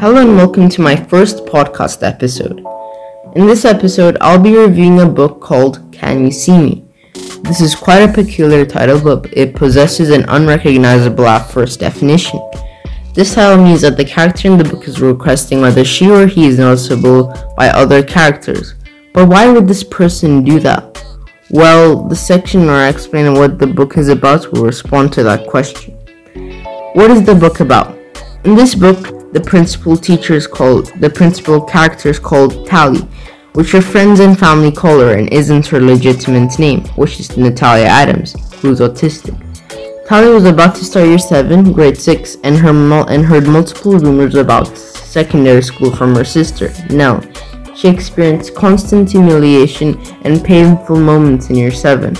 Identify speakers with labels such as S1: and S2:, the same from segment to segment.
S1: Hello and welcome to my first podcast episode. In this episode, I'll be reviewing a book called Can You See Me? This is quite a peculiar title, but it possesses an unrecognizable at first definition. This title means that the character in the book is requesting whether she or he is noticeable by other characters. But why would this person do that? Well, the section where I explain what the book is about will respond to that question. What is the book about? In this book, the principal teacher is called the principal character is called Tally, which her friends and family call her and isn't her legitimate name, which is Natalia Adams, who's autistic. Tally was about to start year 7, grade 6, and, her mul- and heard multiple rumors about secondary school from her sister, Nell. She experienced constant humiliation and painful moments in year 7.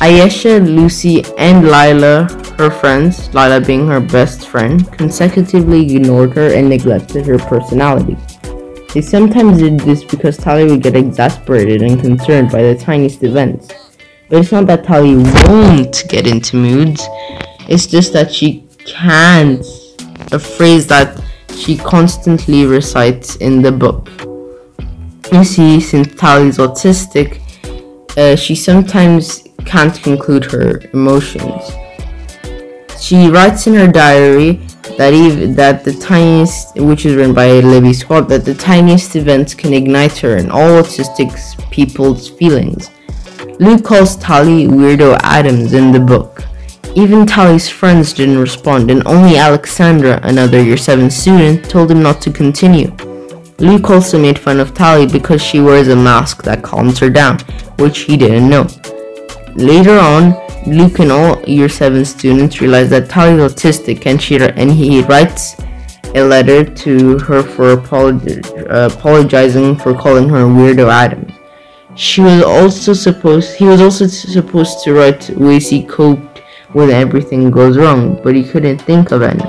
S1: Ayesha, Lucy, and Lila, her friends, Lila being her best friend, consecutively ignored her and neglected her personality. They sometimes did this because Tally would get exasperated and concerned by the tiniest events. But it's not that Tally won't get into moods, it's just that she can't. A phrase that she constantly recites in the book. You see, since Tally's autistic, uh, she sometimes can't conclude her emotions. She writes in her diary that even that the tiniest, which is written by Libby Scott, that the tiniest events can ignite her and all autistic people's feelings. Luke calls Tally Weirdo Adams in the book. Even Tally's friends didn't respond, and only Alexandra, another year 7 student, told him not to continue. Luke also made fun of Tally because she wears a mask that calms her down, which he didn't know. Later on, Luke and all year 7 students realize that Tally is autistic and, she, and he writes a letter to her for apolog- uh, apologizing for calling her Weirdo Adams. She was also supposed he was also supposed to write ways he coped when everything goes wrong, but he couldn't think of any.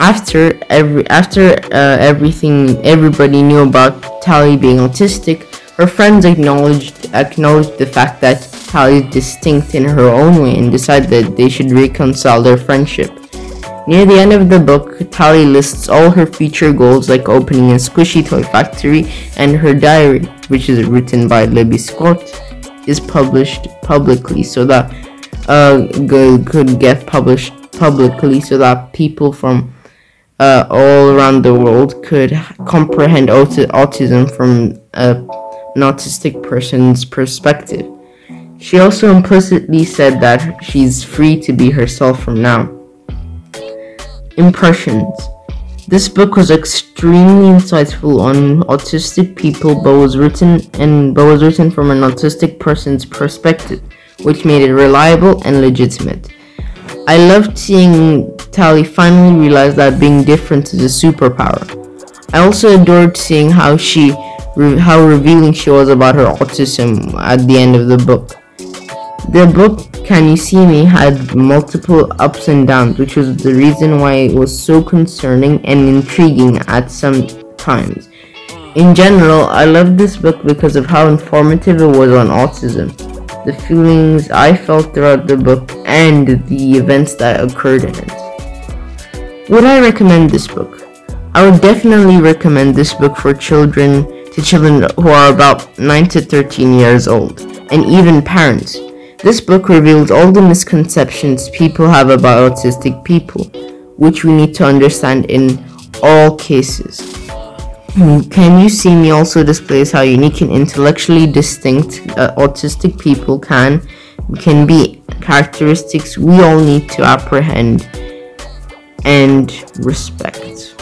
S1: After every after uh, everything everybody knew about Tally being autistic, her friends acknowledged acknowledged the fact that Is distinct in her own way and decide that they should reconcile their friendship. Near the end of the book, Tally lists all her future goals like opening a squishy toy factory and her diary, which is written by Libby Scott, is published publicly so that uh, could get published publicly so that people from uh, all around the world could comprehend aut- autism from a, an autistic person's perspective. She also implicitly said that she's free to be herself from now. Impressions. This book was extremely insightful on autistic people, but was written and but was written from an autistic person's perspective, which made it reliable and legitimate. I loved seeing Tally finally realize that being different is a superpower. I also adored seeing how she how revealing she was about her autism at the end of the book. The book Can You See Me had multiple ups and downs, which was the reason why it was so concerning and intriguing at some times. In general, I loved this book because of how informative it was on autism, the feelings I felt throughout the book, and the events that occurred in it. Would I recommend this book? I would definitely recommend this book for children to children who are about 9 to 13 years old, and even parents. This book reveals all the misconceptions people have about autistic people, which we need to understand in all cases. Can You See Me also displays how unique and intellectually distinct uh, autistic people can can be characteristics we all need to apprehend and respect.